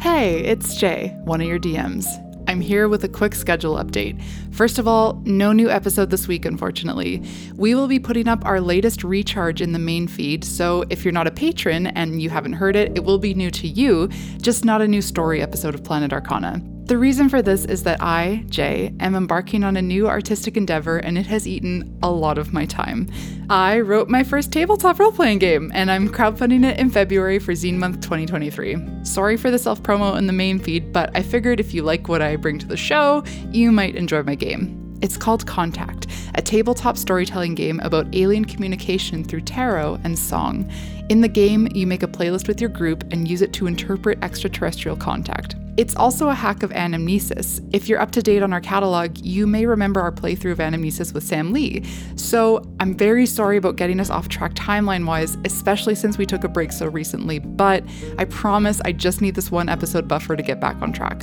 Hey, it's Jay, one of your DMs. I'm here with a quick schedule update. First of all, no new episode this week, unfortunately. We will be putting up our latest recharge in the main feed, so if you're not a patron and you haven't heard it, it will be new to you, just not a new story episode of Planet Arcana. The reason for this is that I, Jay, am embarking on a new artistic endeavor and it has eaten a lot of my time. I wrote my first tabletop role playing game and I'm crowdfunding it in February for Zine Month 2023. Sorry for the self promo in the main feed, but I figured if you like what I bring to the show, you might enjoy my game. It's called Contact, a tabletop storytelling game about alien communication through tarot and song. In the game, you make a playlist with your group and use it to interpret extraterrestrial contact. It's also a hack of Anamnesis. If you're up to date on our catalog, you may remember our playthrough of Anamnesis with Sam Lee. So I'm very sorry about getting us off track timeline wise, especially since we took a break so recently, but I promise I just need this one episode buffer to get back on track.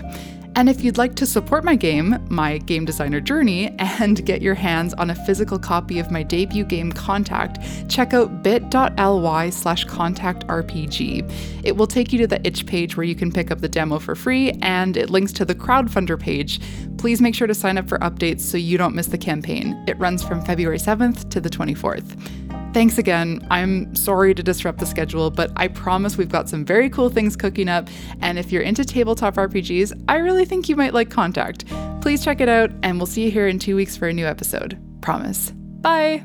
And if you'd like to support my game, my game designer journey, and get your hands on a physical copy of my debut game Contact, check out bit.ly slash contactrpg. It will take you to the itch page where you can pick up the demo for free, and it links to the crowdfunder page. Please make sure to sign up for updates so you don't miss the campaign. It runs from February 7th to the 24th. Thanks again. I'm sorry to disrupt the schedule, but I promise we've got some very cool things cooking up. And if you're into tabletop RPGs, I really think you might like Contact. Please check it out, and we'll see you here in two weeks for a new episode. Promise. Bye.